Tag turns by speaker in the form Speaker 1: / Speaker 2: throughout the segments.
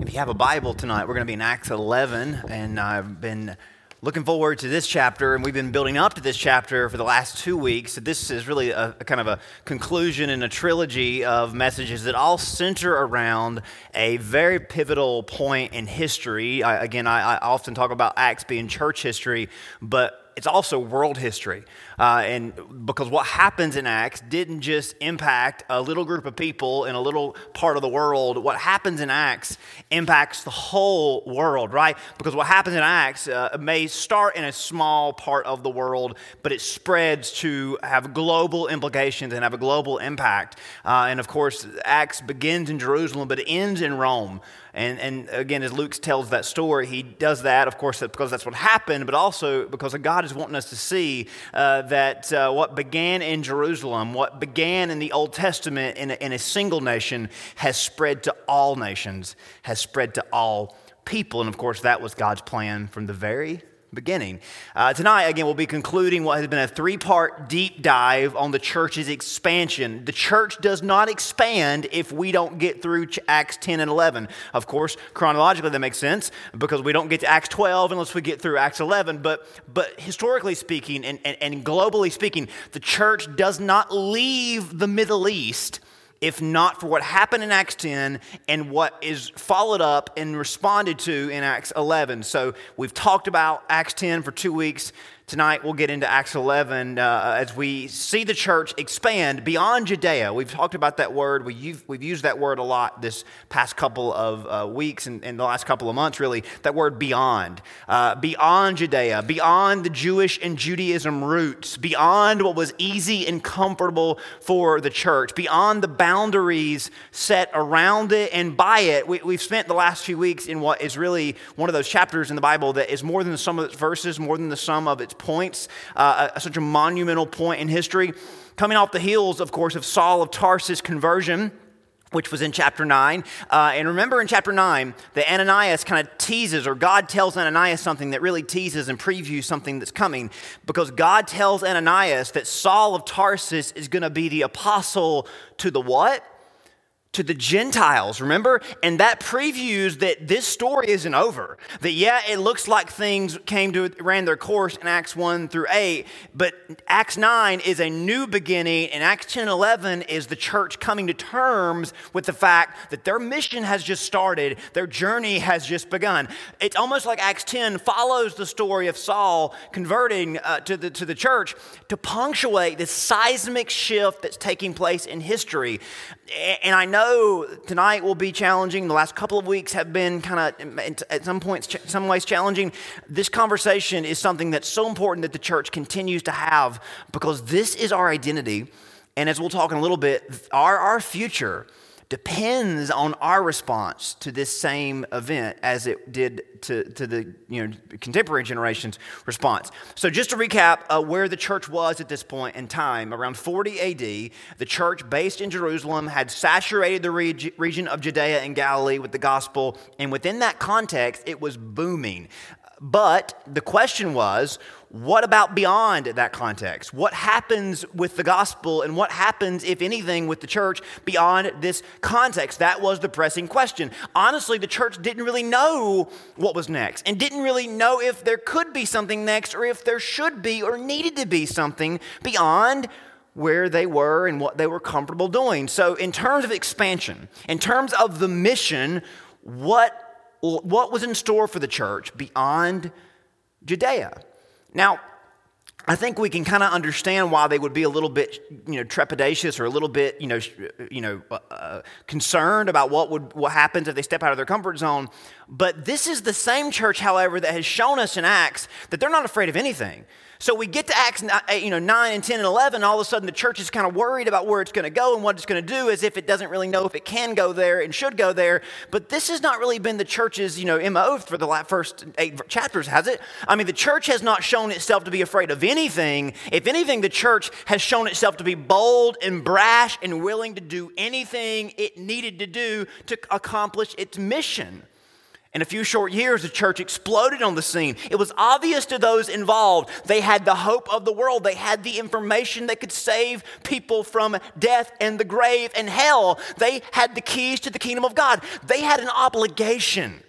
Speaker 1: If you have a Bible tonight, we're going to be in Acts 11, and I've been looking forward to this chapter, and we've been building up to this chapter for the last two weeks. So This is really a, a kind of a conclusion in a trilogy of messages that all center around a very pivotal point in history. I, again, I, I often talk about Acts being church history, but it's also world history. Uh, and because what happens in Acts didn't just impact a little group of people in a little part of the world. What happens in Acts impacts the whole world, right? Because what happens in Acts uh, may start in a small part of the world, but it spreads to have global implications and have a global impact. Uh, and of course, Acts begins in Jerusalem, but it ends in Rome. And, and again, as Luke tells that story, he does that, of course, because that's what happened, but also because God is wanting us to see uh, that uh, what began in Jerusalem, what began in the Old Testament in a, in a single nation, has spread to all nations, has spread to all people. And of course, that was God's plan from the very beginning. Uh, tonight, again, we'll be concluding what has been a three part deep dive on the church's expansion. The church does not expand if we don't get through Acts 10 and 11. Of course, chronologically, that makes sense because we don't get to Acts 12 unless we get through Acts 11. But, but historically speaking and, and, and globally speaking, the church does not leave the Middle East if not for what happened in Acts 10 and what is followed up and responded to in Acts 11. So we've talked about Acts 10 for two weeks. Tonight, we'll get into Acts 11 uh, as we see the church expand beyond Judea. We've talked about that word. We we've used that word a lot this past couple of uh, weeks and, and, the last couple of months, really. That word beyond. Uh, beyond Judea, beyond the Jewish and Judaism roots, beyond what was easy and comfortable for the church, beyond the boundaries set around it and by it. We, we've spent the last few weeks in what is really one of those chapters in the Bible that is more than the sum of its verses, more than the sum of its points, uh, such a monumental point in history. Coming off the heels, of course, of Saul of Tarsus' conversion which was in chapter 9. Uh, and remember in chapter 9 that Ananias kind of teases, or God tells Ananias something that really teases and previews something that's coming, because God tells Ananias that Saul of Tarsus is going to be the apostle to the what? To the Gentiles, remember? And that previews that this story isn't over. That, yeah, it looks like things came to, ran their course in Acts 1 through 8, but Acts 9 is a new beginning, and Acts 10 and 11 is the church coming to terms with the fact that their mission has just started, their journey has just begun. It's almost like Acts 10 follows the story of Saul converting uh, to, the, to the church to punctuate this seismic shift that's taking place in history. And I know tonight will be challenging. The last couple of weeks have been kind of, at some points, some ways challenging. This conversation is something that's so important that the church continues to have because this is our identity. And as we'll talk in a little bit, our, our future depends on our response to this same event as it did to, to the you know, contemporary generation's response. So, just to recap uh, where the church was at this point in time, around 40 AD, the church based in Jerusalem had saturated the reg- region of Judea and Galilee with the gospel, and within that context, it was booming. But the question was, what about beyond that context? What happens with the gospel and what happens, if anything, with the church beyond this context? That was the pressing question. Honestly, the church didn't really know what was next and didn't really know if there could be something next or if there should be or needed to be something beyond where they were and what they were comfortable doing. So, in terms of expansion, in terms of the mission, what what was in store for the church beyond Judea. Now, I think we can kind of understand why they would be a little bit, you know, trepidatious or a little bit, you know, you know, uh, uh, concerned about what would what happens if they step out of their comfort zone. But this is the same church, however, that has shown us in Acts that they're not afraid of anything. So we get to Acts eh, you know, 9 and 10 and 11, and all of a sudden the church is kind of worried about where it's going to go and what it's going to do as if it doesn't really know if it can go there and should go there. But this has not really been the church's you know, MO for the first eight chapters, has it? I mean, the church has not shown itself to be afraid of anything. If anything, the church has shown itself to be bold and brash and willing to do anything it needed to do to accomplish its mission. In a few short years, the church exploded on the scene. It was obvious to those involved. They had the hope of the world. They had the information that could save people from death and the grave and hell. They had the keys to the kingdom of God. They had an obligation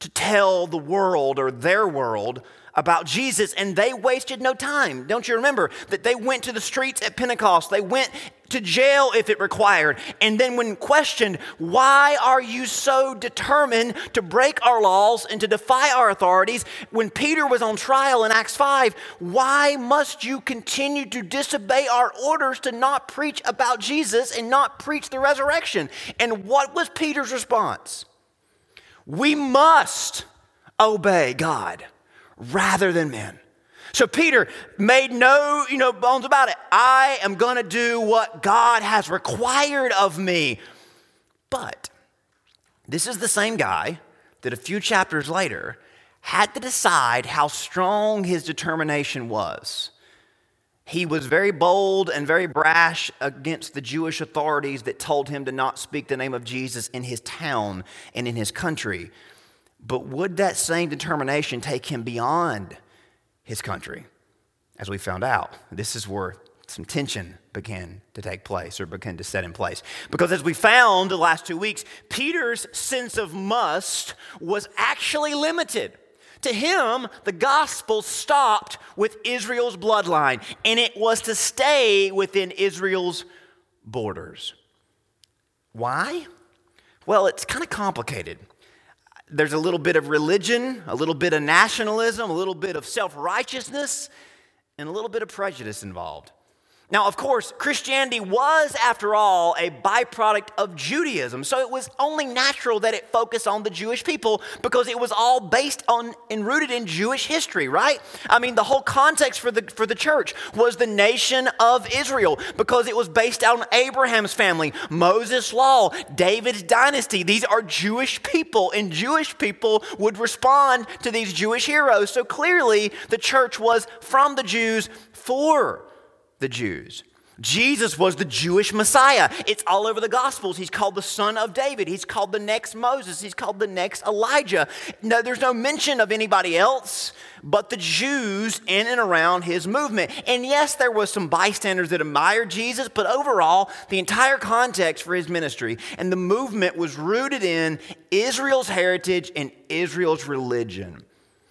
Speaker 1: to tell the world or their world about Jesus, and they wasted no time. Don't you remember that they went to the streets at Pentecost? They went to jail if it required. And then, when questioned, why are you so determined to break our laws and to defy our authorities? When Peter was on trial in Acts 5, why must you continue to disobey our orders to not preach about Jesus and not preach the resurrection? And what was Peter's response? We must obey God rather than men. So Peter made no, you know, bones about it. I am going to do what God has required of me. But this is the same guy that a few chapters later had to decide how strong his determination was. He was very bold and very brash against the Jewish authorities that told him to not speak the name of Jesus in his town and in his country. But would that same determination take him beyond his country? As we found out, this is where some tension began to take place or began to set in place. Because as we found the last two weeks, Peter's sense of must was actually limited. To him, the gospel stopped with Israel's bloodline, and it was to stay within Israel's borders. Why? Well, it's kind of complicated there's a little bit of religion, a little bit of nationalism, a little bit of self righteousness, and a little bit of prejudice involved. Now, of course, Christianity was, after all, a byproduct of Judaism. So it was only natural that it focused on the Jewish people because it was all based on and rooted in Jewish history, right? I mean, the whole context for the, for the church was the nation of Israel because it was based on Abraham's family, Moses' law, David's dynasty. These are Jewish people, and Jewish people would respond to these Jewish heroes. So clearly, the church was from the Jews for the Jews. Jesus was the Jewish Messiah. It's all over the Gospels. He's called the Son of David. He's called the next Moses. He's called the next Elijah. No, there's no mention of anybody else but the Jews in and around his movement. And yes, there was some bystanders that admired Jesus, but overall, the entire context for his ministry and the movement was rooted in Israel's heritage and Israel's religion.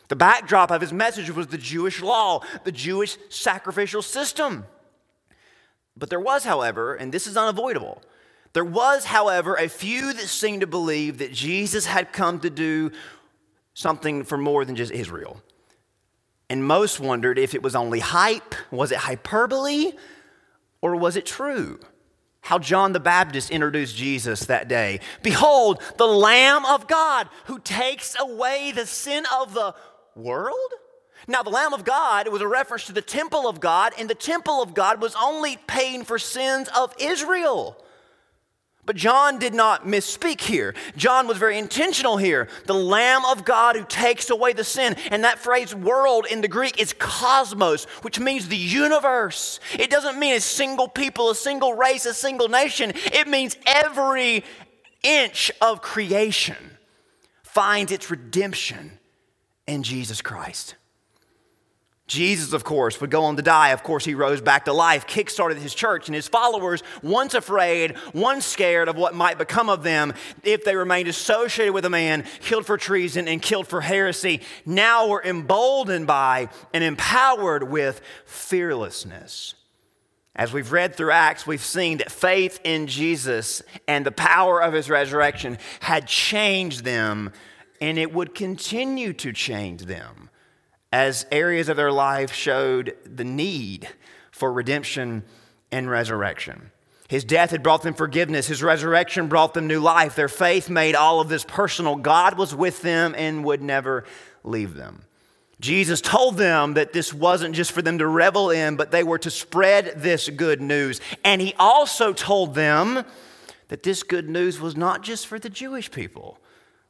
Speaker 1: The backdrop of his message was the Jewish law, the Jewish sacrificial system. But there was, however, and this is unavoidable, there was, however, a few that seemed to believe that Jesus had come to do something for more than just Israel. And most wondered if it was only hype, was it hyperbole, or was it true? How John the Baptist introduced Jesus that day. Behold, the Lamb of God who takes away the sin of the world? Now, the Lamb of God was a reference to the temple of God, and the temple of God was only paying for sins of Israel. But John did not misspeak here. John was very intentional here. The Lamb of God who takes away the sin. And that phrase world in the Greek is cosmos, which means the universe. It doesn't mean a single people, a single race, a single nation. It means every inch of creation finds its redemption in Jesus Christ. Jesus, of course, would go on to die. Of course, he rose back to life, kickstarted his church, and his followers, once afraid, once scared of what might become of them if they remained associated with a man killed for treason and killed for heresy, now were emboldened by and empowered with fearlessness. As we've read through Acts, we've seen that faith in Jesus and the power of his resurrection had changed them, and it would continue to change them as areas of their life showed the need for redemption and resurrection. His death had brought them forgiveness. His resurrection brought them new life. Their faith made all of this personal. God was with them and would never leave them. Jesus told them that this wasn't just for them to revel in, but they were to spread this good news. And he also told them that this good news was not just for the Jewish people,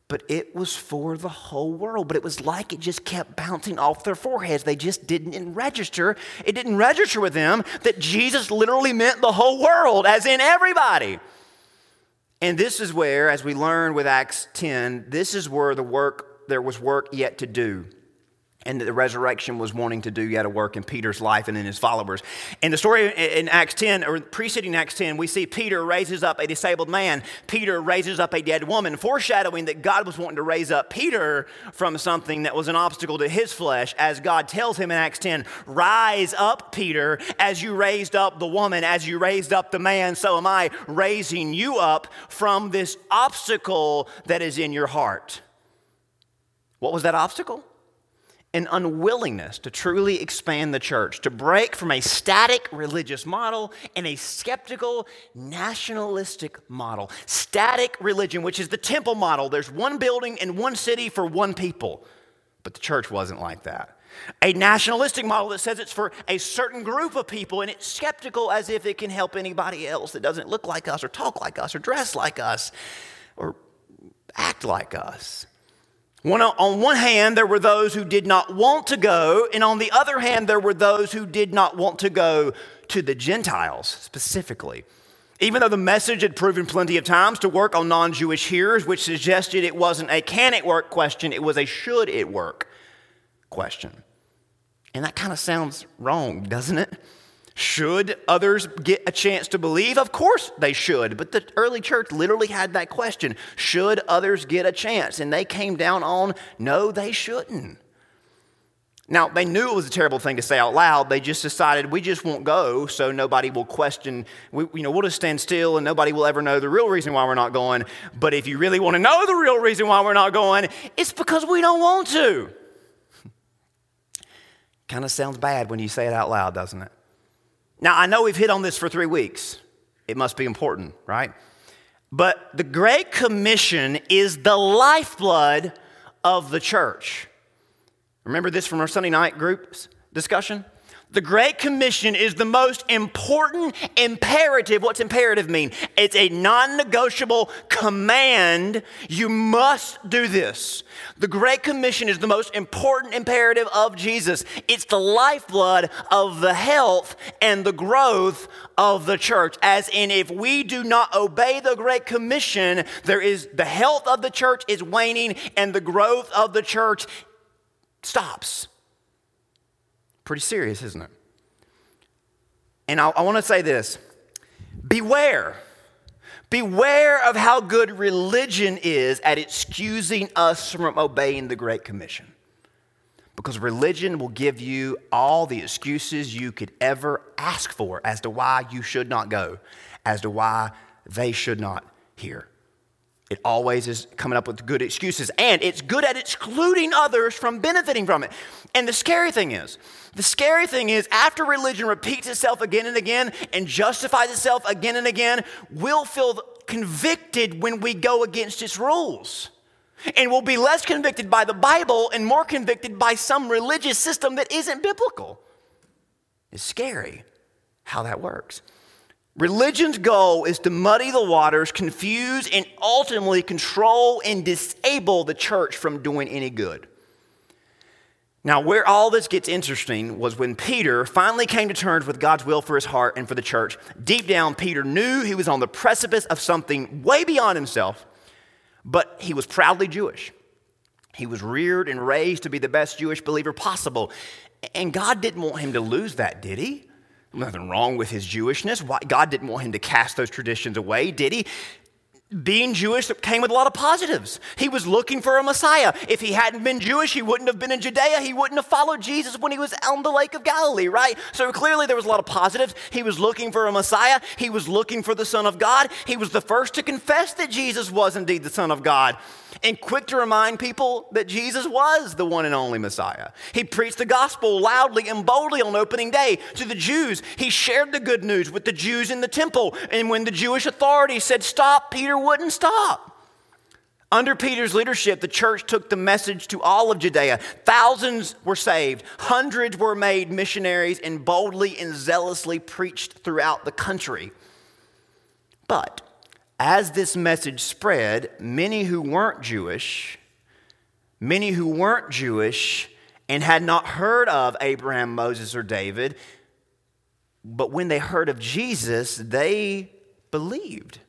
Speaker 1: but it was for the whole world. But it was like it just kept bouncing off their foreheads. They just didn't register. It didn't register with them that Jesus literally meant the whole world, as in everybody. And this is where, as we learn with Acts 10, this is where the work, there was work yet to do and that the resurrection was wanting to do yet a work in Peter's life and in his followers. In the story in Acts 10, or preceding Acts 10, we see Peter raises up a disabled man. Peter raises up a dead woman, foreshadowing that God was wanting to raise up Peter from something that was an obstacle to his flesh, as God tells him in Acts 10, Rise up, Peter, as you raised up the woman, as you raised up the man, so am I raising you up from this obstacle that is in your heart. What was that obstacle? An unwillingness to truly expand the church, to break from a static religious model and a skeptical nationalistic model. Static religion, which is the temple model. There's one building in one city for one people. But the church wasn't like that. A nationalistic model that says it's for a certain group of people and it's skeptical as if it can help anybody else that doesn't look like us or talk like us or dress like us or act like us. One, on one hand, there were those who did not want to go, and on the other hand, there were those who did not want to go to the Gentiles specifically. Even though the message had proven plenty of times to work on non Jewish hearers, which suggested it wasn't a can it work question, it was a should it work question. And that kind of sounds wrong, doesn't it? Should others get a chance to believe? Of course they should. But the early church literally had that question Should others get a chance? And they came down on no, they shouldn't. Now, they knew it was a terrible thing to say out loud. They just decided we just won't go so nobody will question. We, you know, we'll just stand still and nobody will ever know the real reason why we're not going. But if you really want to know the real reason why we're not going, it's because we don't want to. kind of sounds bad when you say it out loud, doesn't it? Now, I know we've hit on this for three weeks. It must be important, right? But the Great Commission is the lifeblood of the church. Remember this from our Sunday night groups discussion? The Great Commission is the most important imperative. What's imperative mean? It's a non negotiable command. You must do this. The Great Commission is the most important imperative of Jesus. It's the lifeblood of the health and the growth of the church. As in, if we do not obey the Great Commission, there is the health of the church is waning and the growth of the church stops. Pretty serious, isn't it? And I, I want to say this beware. Beware of how good religion is at excusing us from obeying the Great Commission. Because religion will give you all the excuses you could ever ask for as to why you should not go, as to why they should not hear. It always is coming up with good excuses, and it's good at excluding others from benefiting from it. And the scary thing is, the scary thing is, after religion repeats itself again and again and justifies itself again and again, we'll feel convicted when we go against its rules. And we'll be less convicted by the Bible and more convicted by some religious system that isn't biblical. It's scary how that works. Religion's goal is to muddy the waters, confuse, and ultimately control and disable the church from doing any good. Now, where all this gets interesting was when Peter finally came to terms with God's will for his heart and for the church. Deep down, Peter knew he was on the precipice of something way beyond himself, but he was proudly Jewish. He was reared and raised to be the best Jewish believer possible. And God didn't want him to lose that, did he? Nothing wrong with his Jewishness. Why, God didn't want him to cast those traditions away, did he? Being Jewish came with a lot of positives. He was looking for a Messiah. If he hadn't been Jewish, he wouldn't have been in Judea. He wouldn't have followed Jesus when he was on the Lake of Galilee, right? So clearly there was a lot of positives. He was looking for a Messiah. He was looking for the Son of God. He was the first to confess that Jesus was indeed the Son of God and quick to remind people that Jesus was the one and only Messiah. He preached the gospel loudly and boldly on opening day to the Jews. He shared the good news with the Jews in the temple. And when the Jewish authorities said stop, Peter wouldn't stop. Under Peter's leadership, the church took the message to all of Judea. Thousands were saved, hundreds were made missionaries, and boldly and zealously preached throughout the country. But as this message spread, many who weren't Jewish, many who weren't Jewish and had not heard of Abraham, Moses, or David, but when they heard of Jesus, they believed.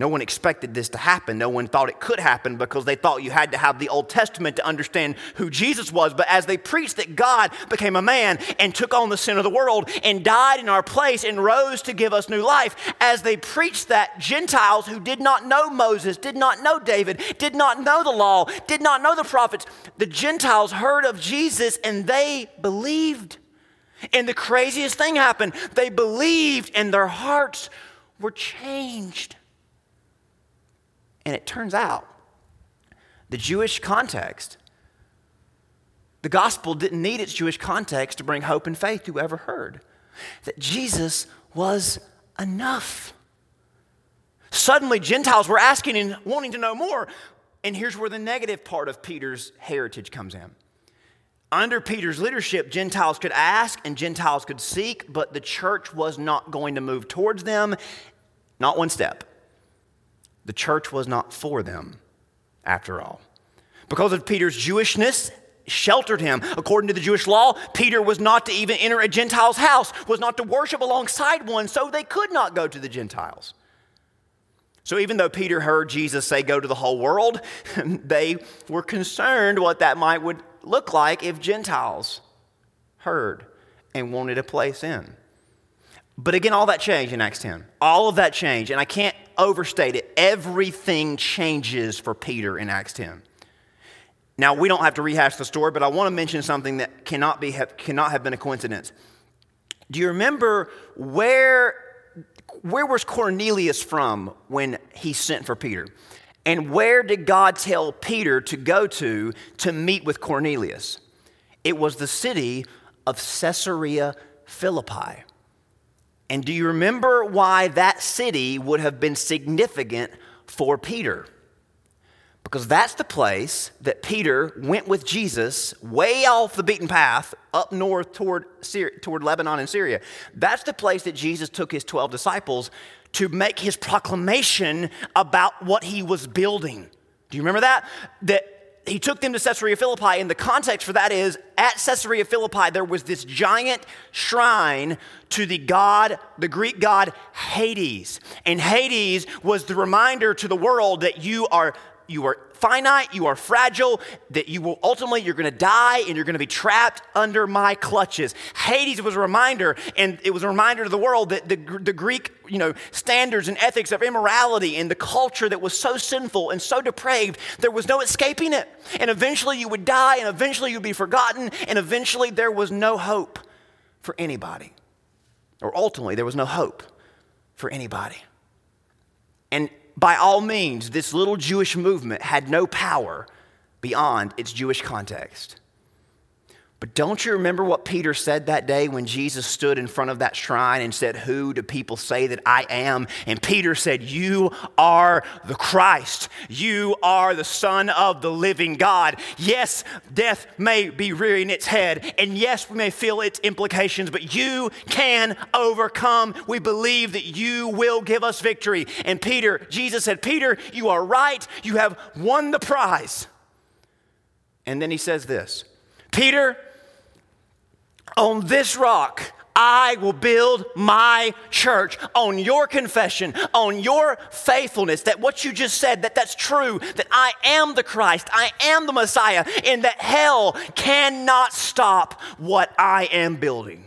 Speaker 1: No one expected this to happen. No one thought it could happen because they thought you had to have the Old Testament to understand who Jesus was. But as they preached that God became a man and took on the sin of the world and died in our place and rose to give us new life, as they preached that, Gentiles who did not know Moses, did not know David, did not know the law, did not know the prophets, the Gentiles heard of Jesus and they believed. And the craziest thing happened they believed and their hearts were changed. And it turns out the Jewish context, the gospel didn't need its Jewish context to bring hope and faith to whoever heard. That Jesus was enough. Suddenly, Gentiles were asking and wanting to know more. And here's where the negative part of Peter's heritage comes in. Under Peter's leadership, Gentiles could ask and Gentiles could seek, but the church was not going to move towards them, not one step the church was not for them after all. Because of Peter's Jewishness, sheltered him. According to the Jewish law, Peter was not to even enter a Gentile's house, was not to worship alongside one, so they could not go to the Gentiles. So even though Peter heard Jesus say, Go to the whole world, they were concerned what that might would look like if Gentiles heard and wanted a place in. But again, all that changed in Acts 10. All of that changed. And I can't overstate it. Everything changes for Peter in Acts 10. Now, we don't have to rehash the story, but I want to mention something that cannot, be, have, cannot have been a coincidence. Do you remember where, where was Cornelius from when he sent for Peter? And where did God tell Peter to go to to meet with Cornelius? It was the city of Caesarea Philippi. And do you remember why that city would have been significant for Peter? Because that's the place that Peter went with Jesus way off the beaten path up north toward, Syria, toward Lebanon and Syria. That's the place that Jesus took his 12 disciples to make his proclamation about what he was building. Do you remember that? That he took them to Caesarea Philippi, and the context for that is at Caesarea Philippi, there was this giant shrine to the god, the Greek god Hades. And Hades was the reminder to the world that you are you are finite, you are fragile, that you will ultimately you're going to die and you're going to be trapped under my clutches. Hades was a reminder, and it was a reminder to the world that the, the Greek you know standards and ethics of immorality and the culture that was so sinful and so depraved, there was no escaping it. And eventually you would die, and eventually you'd be forgotten, and eventually there was no hope for anybody, or ultimately there was no hope for anybody. And by all means, this little Jewish movement had no power beyond its Jewish context. But don't you remember what Peter said that day when Jesus stood in front of that shrine and said, Who do people say that I am? And Peter said, You are the Christ. You are the Son of the living God. Yes, death may be rearing its head, and yes, we may feel its implications, but you can overcome. We believe that you will give us victory. And Peter, Jesus said, Peter, you are right. You have won the prize. And then he says this Peter, on this rock, I will build my church on your confession, on your faithfulness, that what you just said, that that's true, that I am the Christ, I am the Messiah, and that hell cannot stop what I am building.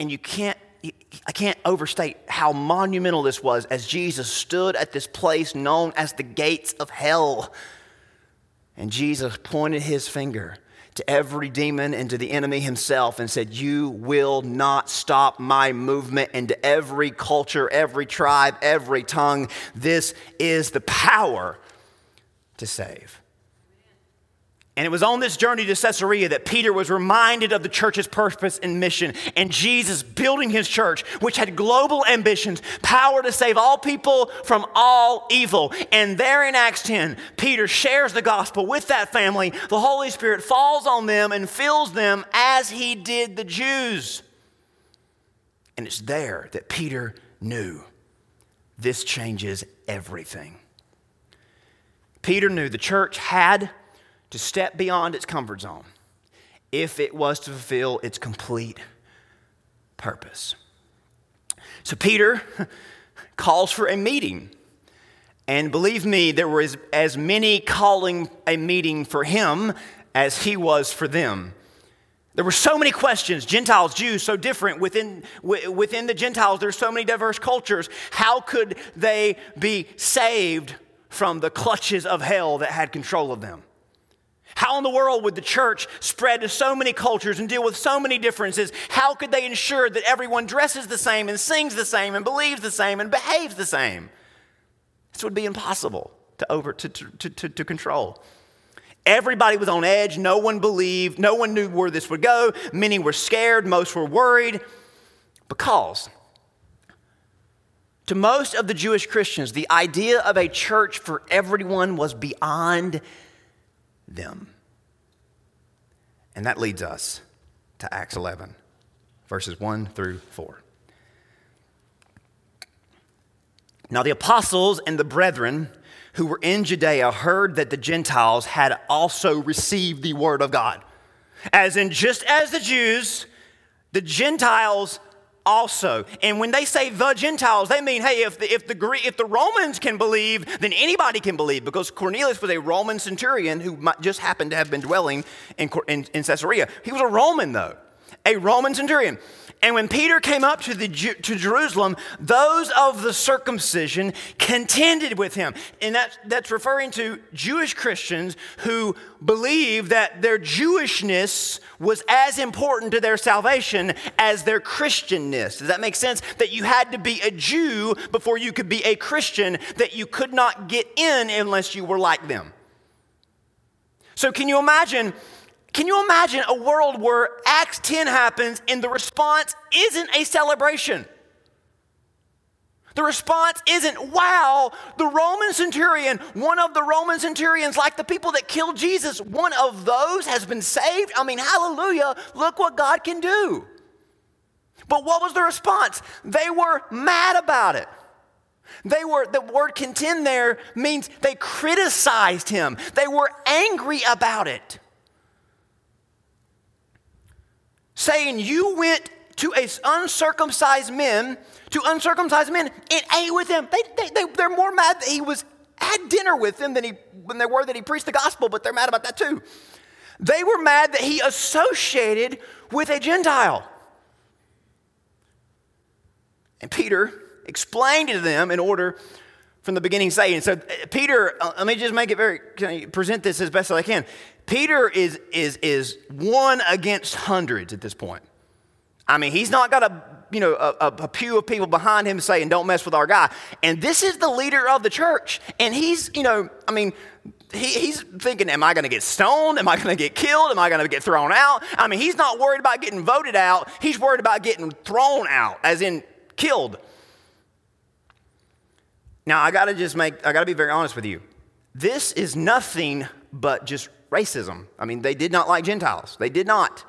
Speaker 1: And you can't, I can't overstate how monumental this was as Jesus stood at this place known as the gates of hell. And Jesus pointed his finger to every demon and to the enemy himself and said, You will not stop my movement. into every culture, every tribe, every tongue, this is the power to save. And it was on this journey to Caesarea that Peter was reminded of the church's purpose and mission, and Jesus building his church, which had global ambitions, power to save all people from all evil. And there in Acts 10, Peter shares the gospel with that family. The Holy Spirit falls on them and fills them as he did the Jews. And it's there that Peter knew this changes everything. Peter knew the church had to step beyond its comfort zone if it was to fulfill its complete purpose. So Peter calls for a meeting. And believe me, there were as many calling a meeting for him as he was for them. There were so many questions. Gentiles, Jews, so different. Within, within the Gentiles, there's so many diverse cultures. How could they be saved from the clutches of hell that had control of them? How in the world would the church spread to so many cultures and deal with so many differences? How could they ensure that everyone dresses the same and sings the same and believes the same and behaves the same? This would be impossible to, over, to, to, to, to control. Everybody was on edge. No one believed. No one knew where this would go. Many were scared. Most were worried because to most of the Jewish Christians, the idea of a church for everyone was beyond them. And that leads us to Acts 11, verses 1 through 4. Now, the apostles and the brethren who were in Judea heard that the Gentiles had also received the word of God. As in, just as the Jews, the Gentiles also. And when they say the Gentiles, they mean, hey, if the, if the, if the Romans can believe, then anybody can believe because Cornelius was a Roman centurion who just happened to have been dwelling in, in, in Caesarea. He was a Roman, though, a Roman centurion. And when Peter came up to, the, to Jerusalem, those of the circumcision contended with him. And that's, that's referring to Jewish Christians who believe that their Jewishness was as important to their salvation as their Christianness. Does that make sense? That you had to be a Jew before you could be a Christian, that you could not get in unless you were like them. So, can you imagine? Can you imagine a world where Acts 10 happens and the response isn't a celebration? The response isn't, wow, the Roman centurion, one of the Roman centurions, like the people that killed Jesus, one of those has been saved. I mean, hallelujah, look what God can do. But what was the response? They were mad about it. They were, the word contend there means they criticized him, they were angry about it. Saying, You went to a uncircumcised men, to uncircumcised men, and ate with them. They, they, they, they're more mad that he was had dinner with them than, he, than they were that he preached the gospel, but they're mad about that too. They were mad that he associated with a Gentile. And Peter explained to them in order from the beginning saying. So, Peter, uh, let me just make it very, present this as best as I can. Peter is, is, is one against hundreds at this point. I mean, he's not got a, you know, a, a, pew of people behind him saying, don't mess with our guy. And this is the leader of the church. And he's, you know, I mean, he, he's thinking, am I going to get stoned? Am I going to get killed? Am I going to get thrown out? I mean, he's not worried about getting voted out. He's worried about getting thrown out, as in killed. Now, I got to just make, I got to be very honest with you. This is nothing but just racism. I mean, they did not like Gentiles. They did not.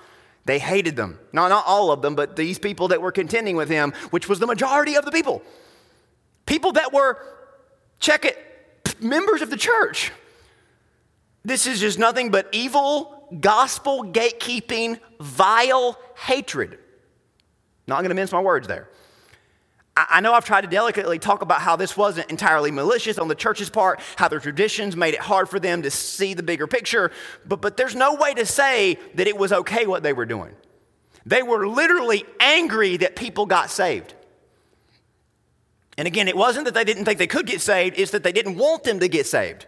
Speaker 1: They hated them. Not, not all of them, but these people that were contending with him, which was the majority of the people. People that were, check it, members of the church. This is just nothing but evil, gospel gatekeeping, vile hatred. Not going to mince my words there. I know I've tried to delicately talk about how this wasn't entirely malicious on the church's part, how their traditions made it hard for them to see the bigger picture, but, but there's no way to say that it was okay what they were doing. They were literally angry that people got saved. And again, it wasn't that they didn't think they could get saved, it's that they didn't want them to get saved.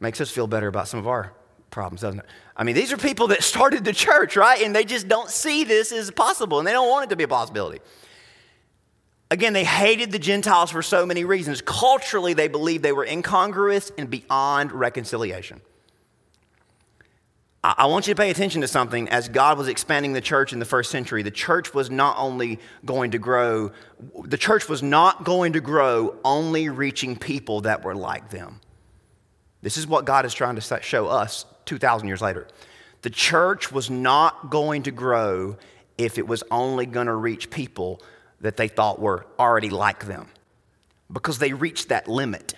Speaker 1: Makes us feel better about some of our problems, doesn't it? I mean, these are people that started the church, right? And they just don't see this as possible and they don't want it to be a possibility. Again, they hated the Gentiles for so many reasons. Culturally, they believed they were incongruous and beyond reconciliation. I want you to pay attention to something. As God was expanding the church in the first century, the church was not only going to grow, the church was not going to grow only reaching people that were like them. This is what God is trying to show us 2,000 years later. The church was not going to grow if it was only going to reach people that they thought were already like them because they reached that limit.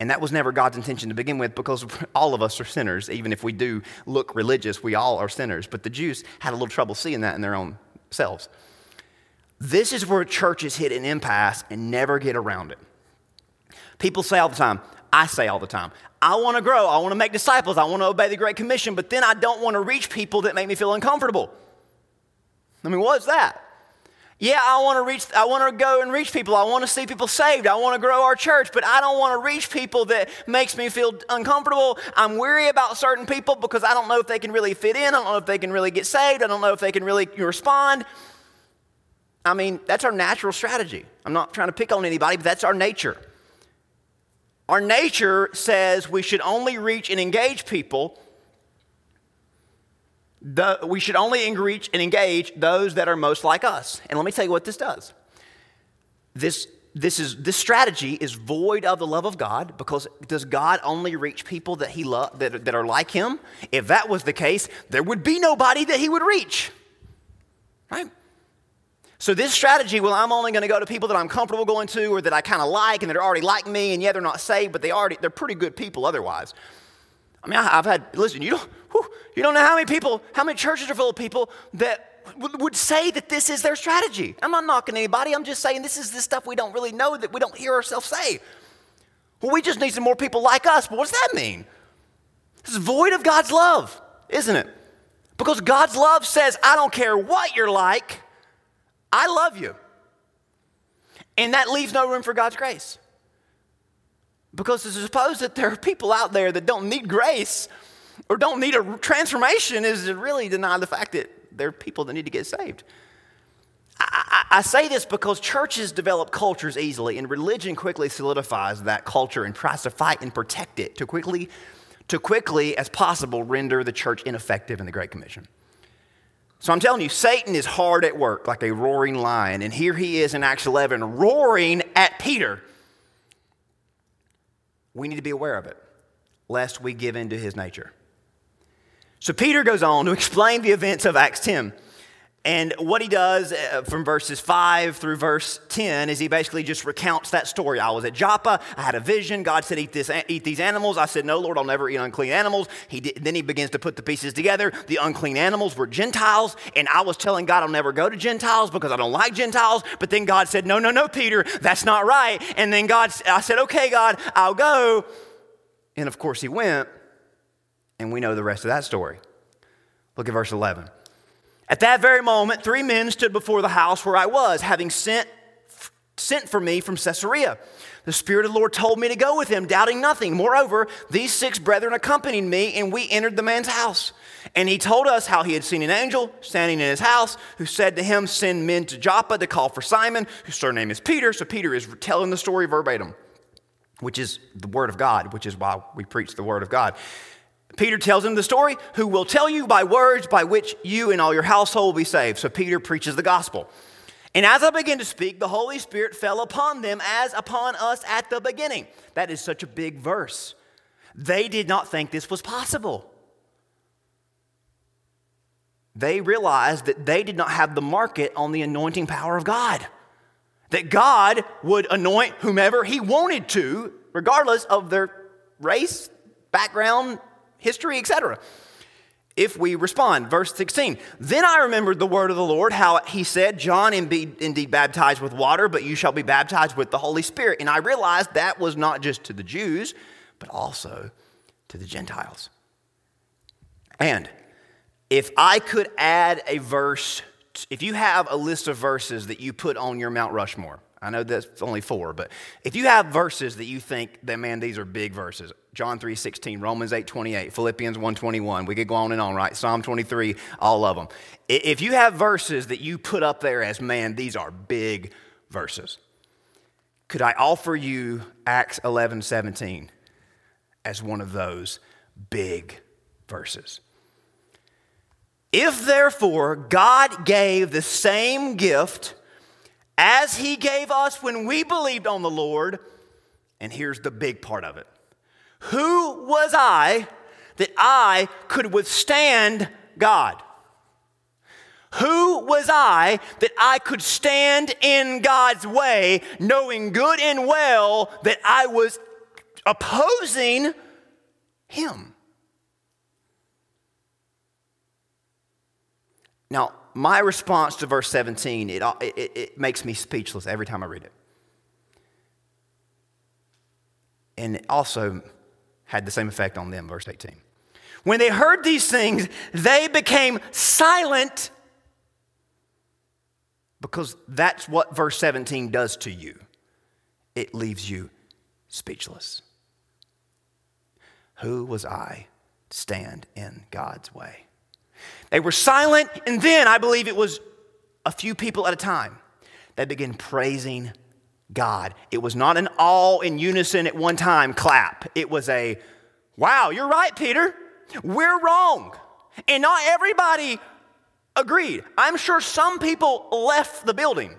Speaker 1: And that was never God's intention to begin with because all of us are sinners. Even if we do look religious, we all are sinners. But the Jews had a little trouble seeing that in their own selves. This is where churches hit an impasse and never get around it. People say all the time, I say all the time, I want to grow, I want to make disciples, I want to obey the Great Commission, but then I don't want to reach people that make me feel uncomfortable. I mean, what's that? Yeah, I want to reach, I want to go and reach people. I want to see people saved. I want to grow our church, but I don't want to reach people that makes me feel uncomfortable. I'm weary about certain people because I don't know if they can really fit in. I don't know if they can really get saved. I don't know if they can really respond. I mean, that's our natural strategy. I'm not trying to pick on anybody, but that's our nature. Our nature says we should only reach and engage people the, we should only reach and engage those that are most like us. And let me tell you what this does. This, this, is, this strategy is void of the love of God because does God only reach people that, he lo- that, that are like him? If that was the case, there would be nobody that he would reach. Right? So this strategy, well, I'm only going to go to people that I'm comfortable going to or that I kind of like and that are already like me, and yeah, they're not saved, but they already they're pretty good people otherwise. I mean, I, have had listen, you don't whew, you don't know how many people, how many churches are full of people that would say that this is their strategy. I'm not knocking anybody. I'm just saying this is the stuff we don't really know that we don't hear ourselves say. Well, we just need some more people like us. But what does that mean? It's void of God's love, isn't it? Because God's love says, I don't care what you're like, I love you. And that leaves no room for God's grace. Because to suppose that there are people out there that don't need grace or don't need a transformation is to really deny the fact that there are people that need to get saved. I, I, I, say this because churches develop cultures easily, and religion quickly solidifies that culture and tries to fight and protect it to quickly, to quickly as possible render the church ineffective in the Great Commission. So I'm telling you, Satan is hard at work like a roaring lion. And here he is in Acts 11 roaring at Peter. We need to be aware of it, lest we give in to his nature. So Peter goes on to explain the events of Acts 10. And what he does uh, from verses 5 through verse 10 is he basically just recounts that story. I was at Joppa. I had a vision. God said, Eat, this, eat these animals. I said, No, Lord, I'll never eat unclean animals. He did, then he begins to put the pieces together. The unclean animals were Gentiles. And I was telling God, I'll never go to Gentiles because I don't like Gentiles. But then God said, No, no, no, Peter, that's not right. And then God, I said, Okay, God, I'll go. And of course, he went. And we know the rest of that story. Look at verse 11. At that very moment, three men stood before the house where I was, having sent, sent for me from Caesarea. The Spirit of the Lord told me to go with him, doubting nothing. Moreover, these six brethren accompanied me, and we entered the man's house. And he told us how he had seen an angel standing in his house who said to him, Send men to Joppa to call for Simon, whose surname is Peter. So Peter is telling the story verbatim, which is the Word of God, which is why we preach the Word of God. Peter tells him the story, who will tell you by words by which you and all your household will be saved. So Peter preaches the gospel. And as I began to speak, the Holy Spirit fell upon them as upon us at the beginning. That is such a big verse. They did not think this was possible. They realized that they did not have the market on the anointing power of God. That God would anoint whomever He wanted to, regardless of their race, background, history, etc. If we respond, verse 16, then I remembered the word of the Lord, how he said, John indeed, baptized with water, but you shall be baptized with the Holy Spirit. And I realized that was not just to the Jews, but also to the Gentiles. And if I could add a verse, if you have a list of verses that you put on your Mount Rushmore, I know that's only four, but if you have verses that you think that, man, these are big verses, John 3 16, Romans 8 28, Philippians 1 21. We could go on and on, right? Psalm 23, all of them. If you have verses that you put up there as, man, these are big verses, could I offer you Acts 11 17 as one of those big verses? If therefore God gave the same gift as he gave us when we believed on the Lord, and here's the big part of it who was I that I could withstand God? Who was I that I could stand in God's way, knowing good and well that I was opposing Him? Now, my response to verse 17, it, it, it makes me speechless every time I read it. And it also had the same effect on them, verse 18. When they heard these things, they became silent because that's what verse 17 does to you. It leaves you speechless. Who was I to stand in God's way? They were silent, and then I believe it was a few people at a time that began praising God. It was not an all in unison at one time clap. It was a, wow, you're right, Peter. We're wrong. And not everybody agreed. I'm sure some people left the building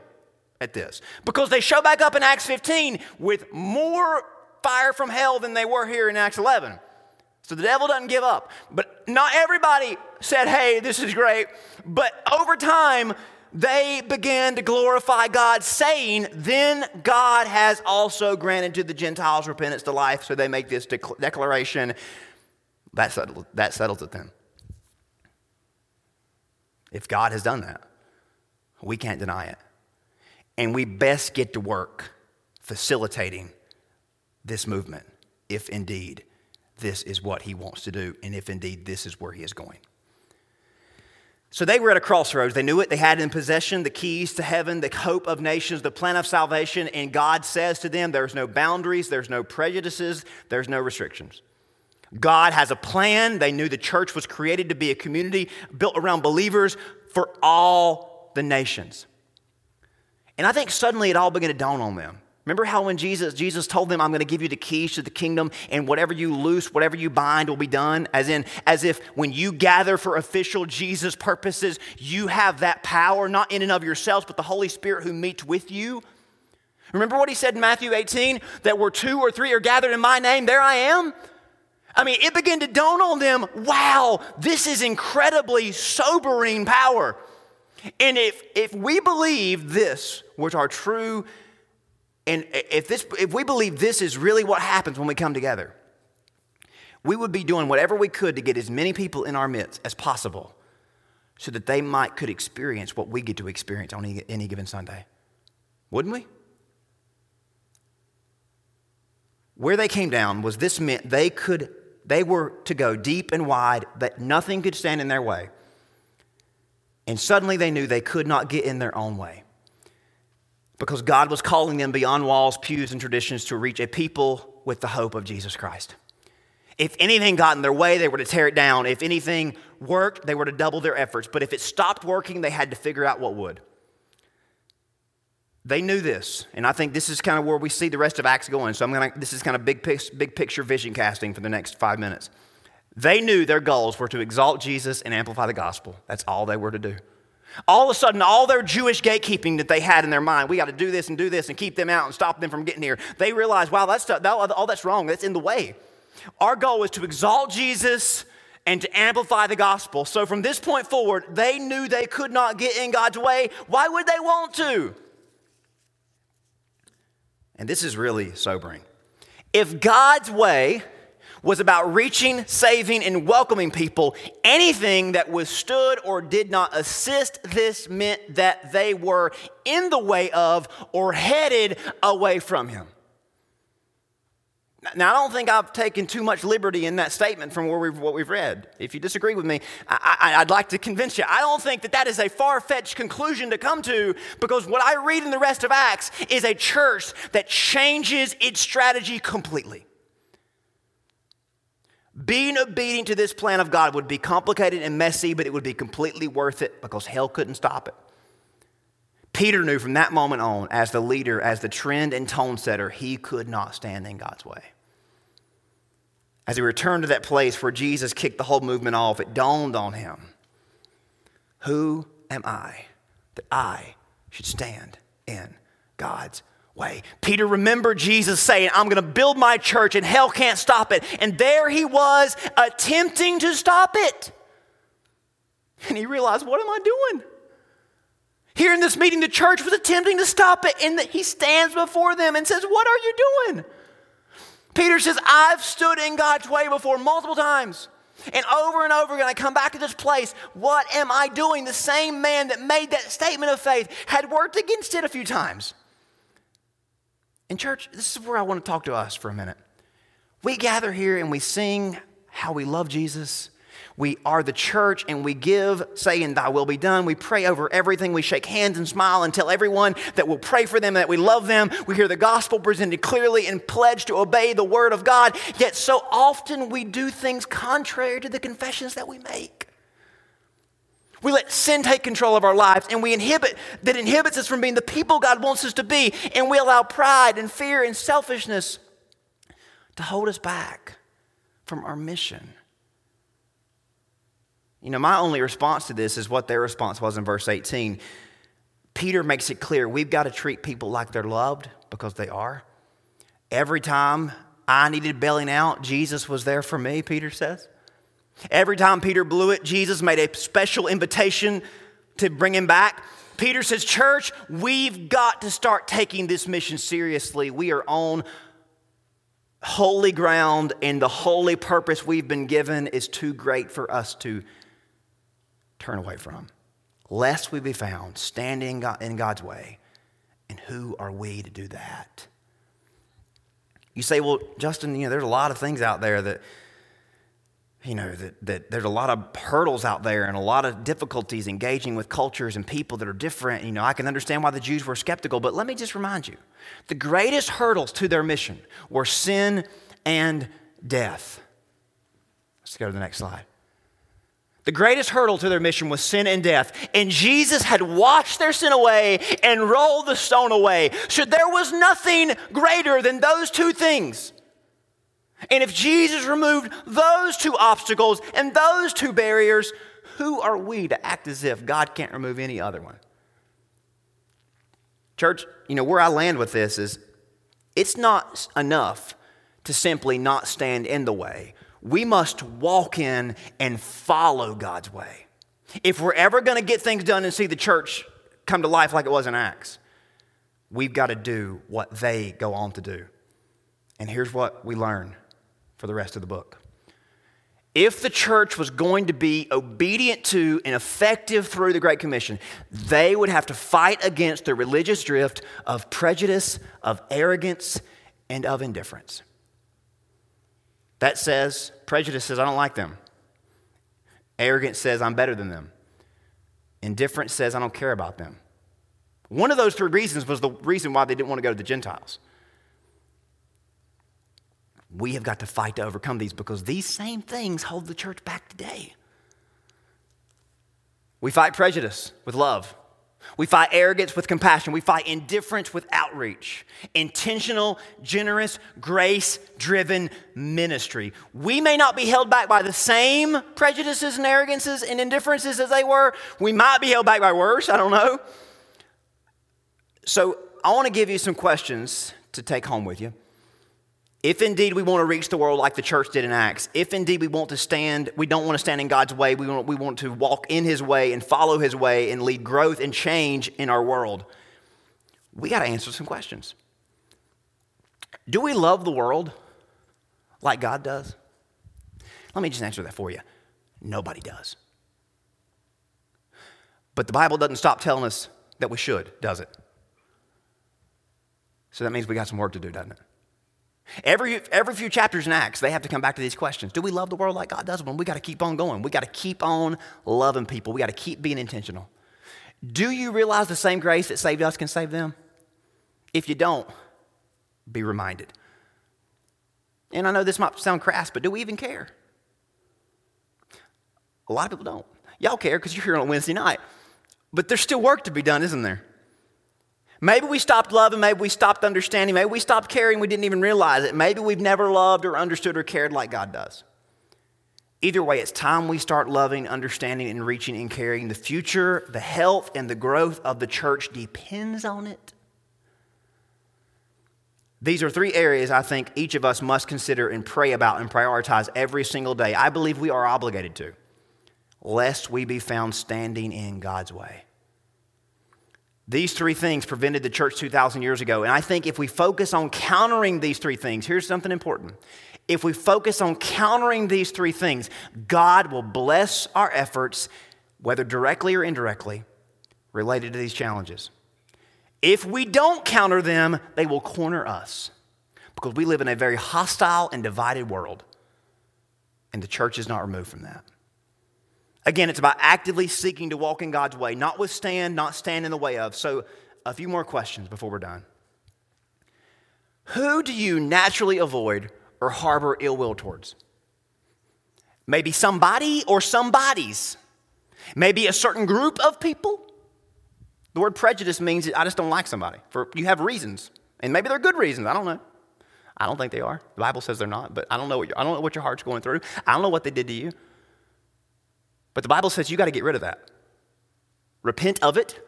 Speaker 1: at this because they show back up in Acts 15 with more fire from hell than they were here in Acts 11. So the devil doesn't give up. But not everybody said, hey, this is great. But over time, they began to glorify God, saying, Then God has also granted to the Gentiles repentance to life. So they make this declaration. That that settles it then. If God has done that, we can't deny it. And we best get to work facilitating this movement, if indeed this is what He wants to do, and if indeed this is where He is going. So they were at a crossroads. They knew it. They had in possession the keys to heaven, the hope of nations, the plan of salvation. And God says to them, There's no boundaries, there's no prejudices, there's no restrictions. God has a plan. They knew the church was created to be a community built around believers for all the nations. And I think suddenly it all began to dawn on them. Remember how when Jesus, Jesus told them, I'm going to give you the keys to the kingdom, and whatever you loose, whatever you bind will be done? As in, as if when you gather for official Jesus purposes, you have that power, not in and of yourselves, but the Holy Spirit who meets with you. Remember what he said in Matthew 18? That where two or three are gathered in my name, there I am? I mean, it began to dawn on them wow, this is incredibly sobering power. And if, if we believe this was our true, and if, this, if we believe this is really what happens when we come together, we would be doing whatever we could to get as many people in our midst as possible so that they might could experience what we get to experience on any, given Sunday. Wouldn't we? Where they came down was this meant they could they were to go deep and wide, that nothing could stand in their way. And suddenly they knew they could not get in their own way because God was calling them beyond walls, pews, and traditions to reach a people with the hope of Jesus Christ. If anything got in their way, they were to tear it down. If anything worked, they were to double their efforts. But if it stopped working, they had to figure out what would. They knew this, and I think this is kind of where we see the rest of Acts going. So I'm gonna, this is kind of big, big picture vision casting for the next five minutes. They knew their goals were to exalt Jesus and amplify the gospel. That's all they were to do. All of a sudden, all their Jewish gatekeeping that they had in their mind, we got to do this and do this and keep them out and stop them from getting here. They realized, wow, that's that, all that's wrong. That's in the way. Our goal is to exalt Jesus and to amplify the gospel. So from this point forward, they knew they could not get in God's way. Why would they want to? And this is really sobering. If God's way was about reaching, saving, and welcoming people, anything that withstood or did not assist this meant that they were in the way of or headed away from Him. Now, I don't think I've taken too much liberty in that statement from where we've, what we've read. If you disagree with me, I, would like to convince you. I don't think that that is a far fetched conclusion to come to because what I read in the rest of Acts is a church that changes its strategy completely. Being obedient to this plan of God would be complicated and messy, but it would be completely worth it because hell couldn't stop it. Peter knew from that moment on, as the leader, as the trend and tone setter, he could not stand in God's way. As he returned to that place where Jesus kicked the whole movement off, it dawned on him Who am I that I should stand in God's way? Peter remembered Jesus saying, I'm going to build my church and hell can't stop it. And there he was attempting to stop it. And he realized, What am I doing? Here in this meeting, the church was attempting to stop it, and he stands before them and says, What are you doing? Peter says, I've stood in God's way before multiple times. And over and over again, I come back to this place. What am I doing? The same man that made that statement of faith had worked against it a few times. In church, this is where I want to talk to us for a minute. We gather here and we sing how we love Jesus. We are the church and we give, saying, Thy will be done. We pray over everything. We shake hands and smile and tell everyone that we'll pray for them, that we love them. We hear the gospel presented clearly and pledge to obey the word of God. Yet so often we do things contrary to the confessions that we make. We let sin take control of our lives and we inhibit that inhibits us from being the people God wants us to be. And we allow pride and fear and selfishness to hold us back from our mission. You know, my only response to this is what their response was in verse 18. Peter makes it clear we've got to treat people like they're loved because they are. Every time I needed bailing out, Jesus was there for me, Peter says. Every time Peter blew it, Jesus made a special invitation to bring him back. Peter says, Church, we've got to start taking this mission seriously. We are on holy ground, and the holy purpose we've been given is too great for us to turn away from, lest we be found standing in God's way. And who are we to do that? You say, well, Justin, you know, there's a lot of things out there that, you know, that, that there's a lot of hurdles out there and a lot of difficulties engaging with cultures and people that are different. You know, I can understand why the Jews were skeptical, but let me just remind you the greatest hurdles to their mission were sin and death. Let's go to the next slide. The greatest hurdle to their mission was sin and death. And Jesus had washed their sin away and rolled the stone away. So there was nothing greater than those two things. And if Jesus removed those two obstacles and those two barriers, who are we to act as if God can't remove any other one? Church, you know, where I land with this is it's not enough to simply not stand in the way we must walk in and follow God's way. If we're ever going to get things done and see the church come to life like it was in Acts, we've got to do what they go on to do. And here's what we learn for the rest of the book. If the church was going to be obedient to and effective through the Great Commission, they would have to fight against the religious drift of prejudice, of arrogance, and of indifference. That says, prejudice says, I don't like them. Arrogance says, I'm better than them. Indifference says, I don't care about them. One of those three reasons was the reason why they didn't want to go to the Gentiles. We have got to fight to overcome these because these same things hold the church back today. We fight prejudice with love. We fight arrogance with compassion. We fight indifference with outreach. Intentional, generous, grace driven ministry. We may not be held back by the same prejudices and arrogances and indifferences as they were. We might be held back by worse. I don't know. So, I want to give you some questions to take home with you. If indeed we want to reach the world like the church did in Acts, if indeed we want to stand, we don't want to stand in God's way, we want, we want to walk in His way and follow His way and lead growth and change in our world, we got to answer some questions. Do we love the world like God does? Let me just answer that for you. Nobody does. But the Bible doesn't stop telling us that we should, does it? So that means we got some work to do, doesn't it? Every, every few chapters in Acts, they have to come back to these questions. Do we love the world like God does? Well, we got to keep on going. We got to keep on loving people. We got to keep being intentional. Do you realize the same grace that saved us can save them? If you don't, be reminded. And I know this might sound crass, but do we even care? A lot of people don't. Y'all care because you're here on Wednesday night. But there's still work to be done, isn't there? Maybe we stopped loving, maybe we stopped understanding, maybe we stopped caring, we didn't even realize it. Maybe we've never loved or understood or cared like God does. Either way, it's time we start loving, understanding, and reaching and caring. The future, the health, and the growth of the church depends on it. These are three areas I think each of us must consider and pray about and prioritize every single day. I believe we are obligated to, lest we be found standing in God's way. These three things prevented the church 2,000 years ago. And I think if we focus on countering these three things, here's something important. if we focus on countering these three things, God will bless our efforts, whether directly or indirectly, related to these challenges. If we don't counter them, they will corner us because we live in a very hostile and divided world, and the church is not removed from that. Again, it's about actively seeking to walk in God's way, not withstand, not stand in the way of. So, a few more questions before we're done. Who do you naturally avoid or harbor ill will towards? Maybe somebody or somebodies. Maybe a certain group of people. The word prejudice means I just don't like somebody. For you have reasons, and maybe they're good reasons. I don't know. I don't think they are. The Bible says they're not, but I don't know what your, I don't know what your heart's going through. I don't know what they did to you. But the Bible says you got to get rid of that. Repent of it,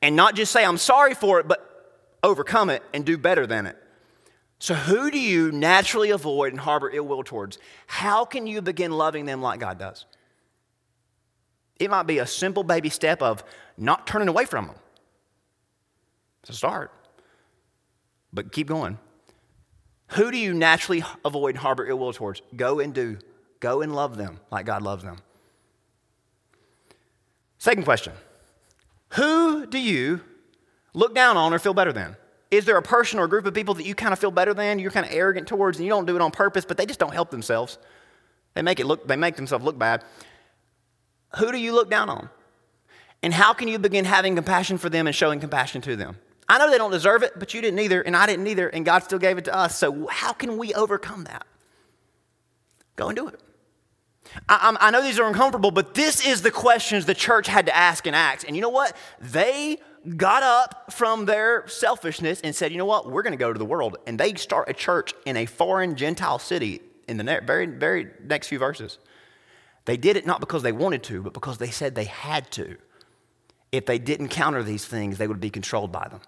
Speaker 1: and not just say I'm sorry for it, but overcome it and do better than it. So, who do you naturally avoid and harbor ill will towards? How can you begin loving them like God does? It might be a simple baby step of not turning away from them. It's a start. But keep going. Who do you naturally avoid and harbor ill will towards? Go and do. Go and love them like God loves them. Second question Who do you look down on or feel better than? Is there a person or a group of people that you kind of feel better than, you're kind of arrogant towards, and you don't do it on purpose, but they just don't help themselves? They make it look, they make themselves look bad. Who do you look down on? And how can you begin having compassion for them and showing compassion to them? I know they don't deserve it, but you didn't either, and I didn't either, and God still gave it to us. So, how can we overcome that? Go and do it. I, I, know these are uncomfortable, but this is the questions the church had to ask in Acts. And you know what? They got up from their selfishness and said, you know what? We're going to go to the world. And they start a church in a foreign Gentile city in the ne- very, very next few verses. They did it not because they wanted to, but because they said they had to. If they didn't counter these things, they would be controlled by them.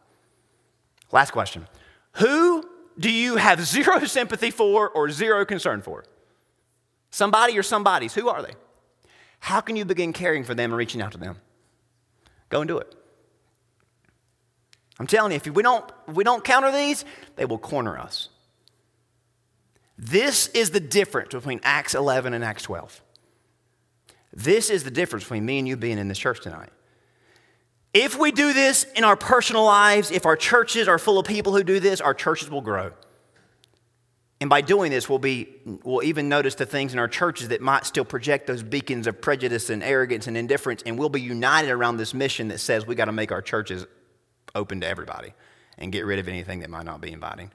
Speaker 1: Last question Who do you have zero sympathy for or zero concern for? Somebody or somebodies, Who are they? How can you begin caring for them and reaching out to them? Go and do it. I'm telling you, if we don't, if we don't counter these, they will corner us. This is the difference between Acts 11 and Acts 12. This is the difference between me and you being in this church tonight. If we do this in our personal lives, if our churches are full of people who do this, our churches will grow. And by doing this, we'll, be, we'll even notice the things in our churches that might still project those beacons of prejudice and arrogance and indifference, and we'll be united around this mission that says we got to make our churches open to everybody and get rid of anything that might not be inviting.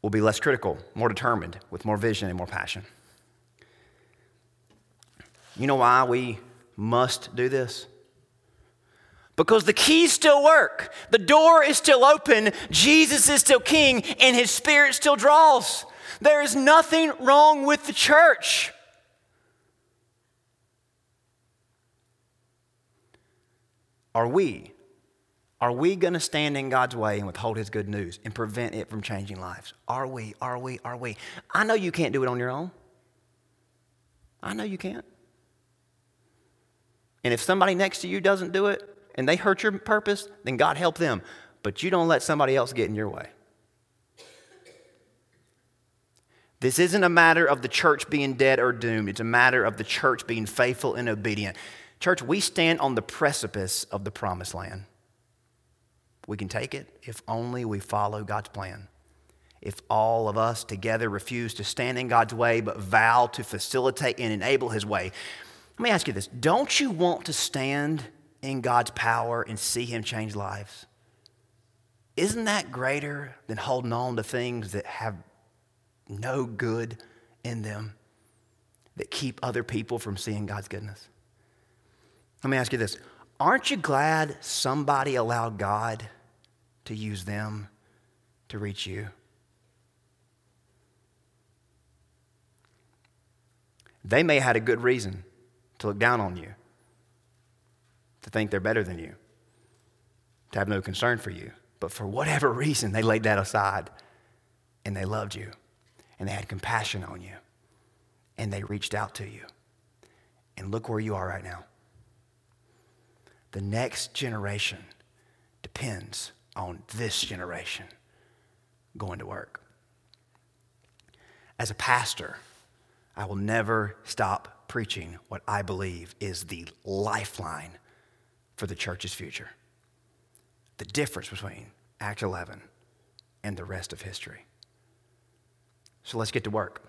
Speaker 1: We'll be less critical, more determined, with more vision and more passion. You know why we must do this? Because the keys still work. The door is still open. Jesus is still king, and his spirit still draws. There is nothing wrong with the church. Are we? Are we going to stand in God's way and withhold his good news and prevent it from changing lives? Are we? Are we? Are we? I know you can't do it on your own. I know you can't. And if somebody next to you doesn't do it, and they hurt your purpose, then God help them. But you don't let somebody else get in your way. This isn't a matter of the church being dead or doomed. It's a matter of the church being faithful and obedient. Church, we stand on the precipice of the promised land. We can take it if only we follow God's plan. If all of us together refuse to stand in God's way but vow to facilitate and enable His way. Let me ask you this don't you want to stand in God's power and see Him change lives. Isn't that greater than holding on to things that have no good in them, that keep other people from seeing God's goodness? Let me ask you this Aren't you glad somebody allowed God to use them to reach you? They may have had a good reason to look down on you to think they're better than you, to have no concern for you. But for whatever reason, they laid that aside and they loved you and they had compassion on you and they reached out to you. And look where you are right now. The next generation depends on this generation going to work. As a pastor, I will never stop preaching what I believe is the lifeline for the church's future. The difference between Act 11 and the rest of history. So let's get to work.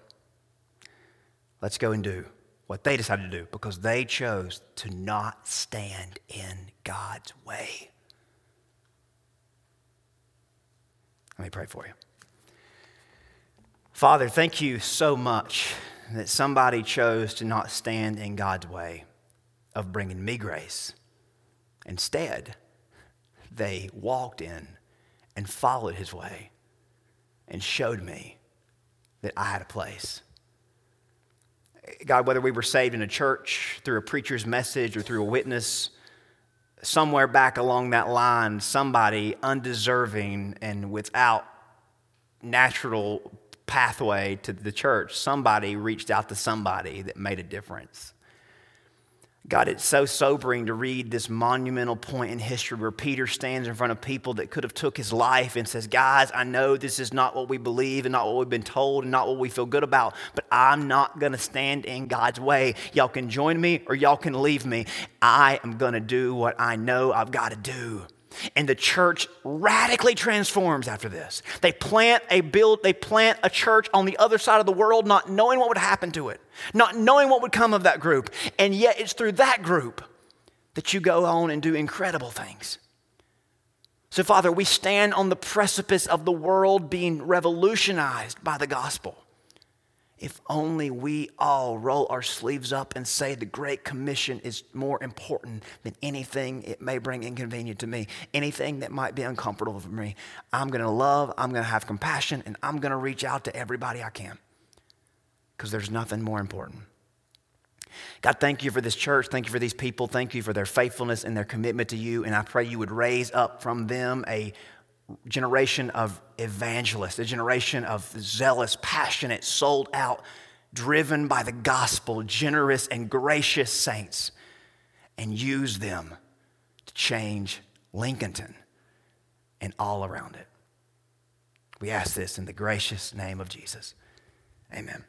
Speaker 1: Let's go and do what they decided to do because they chose to not stand in God's way. Let me pray for you. Father, thank you so much that somebody chose to not stand in God's way of bringing me grace. Instead, they walked in and followed his way and showed me that I had a place. God, whether we were saved in a church, through a preacher's message, or through a witness, somewhere back along that line, somebody undeserving and without natural pathway to the church, somebody reached out to somebody that made a difference. God, it's so sobering to read this monumental point in history where Peter stands in front of people that could have took his life and says, "Guys, I know this is not what we believe and not what we've been told and not what we feel good about, but I'm not going to stand in God's way. Y'all can join me or y'all can leave me. I am going to do what I know I've got to do." And the church radically transforms after this. They plant a build, they plant a church on the other side of the world, not knowing what would happen to it, not knowing what would come of that group. And yet it's through that group that you go on and do incredible things. So, Father, we stand on the precipice of the world being revolutionized by the gospel. If only we all roll our sleeves up and say the Great Commission is more important than anything it may bring inconvenience to me, anything that might be uncomfortable for me. I'm going to love, I'm going to have compassion, and I'm going to reach out to everybody I can because there's nothing more important. God, thank you for this church. Thank you for these people. Thank you for their faithfulness and their commitment to you. And I pray you would raise up from them a generation of evangelists, a generation of zealous, passionate, sold out, driven by the gospel, generous and gracious saints, and use them to change Lincolnton and all around it. We ask this in the gracious name of Jesus. Amen.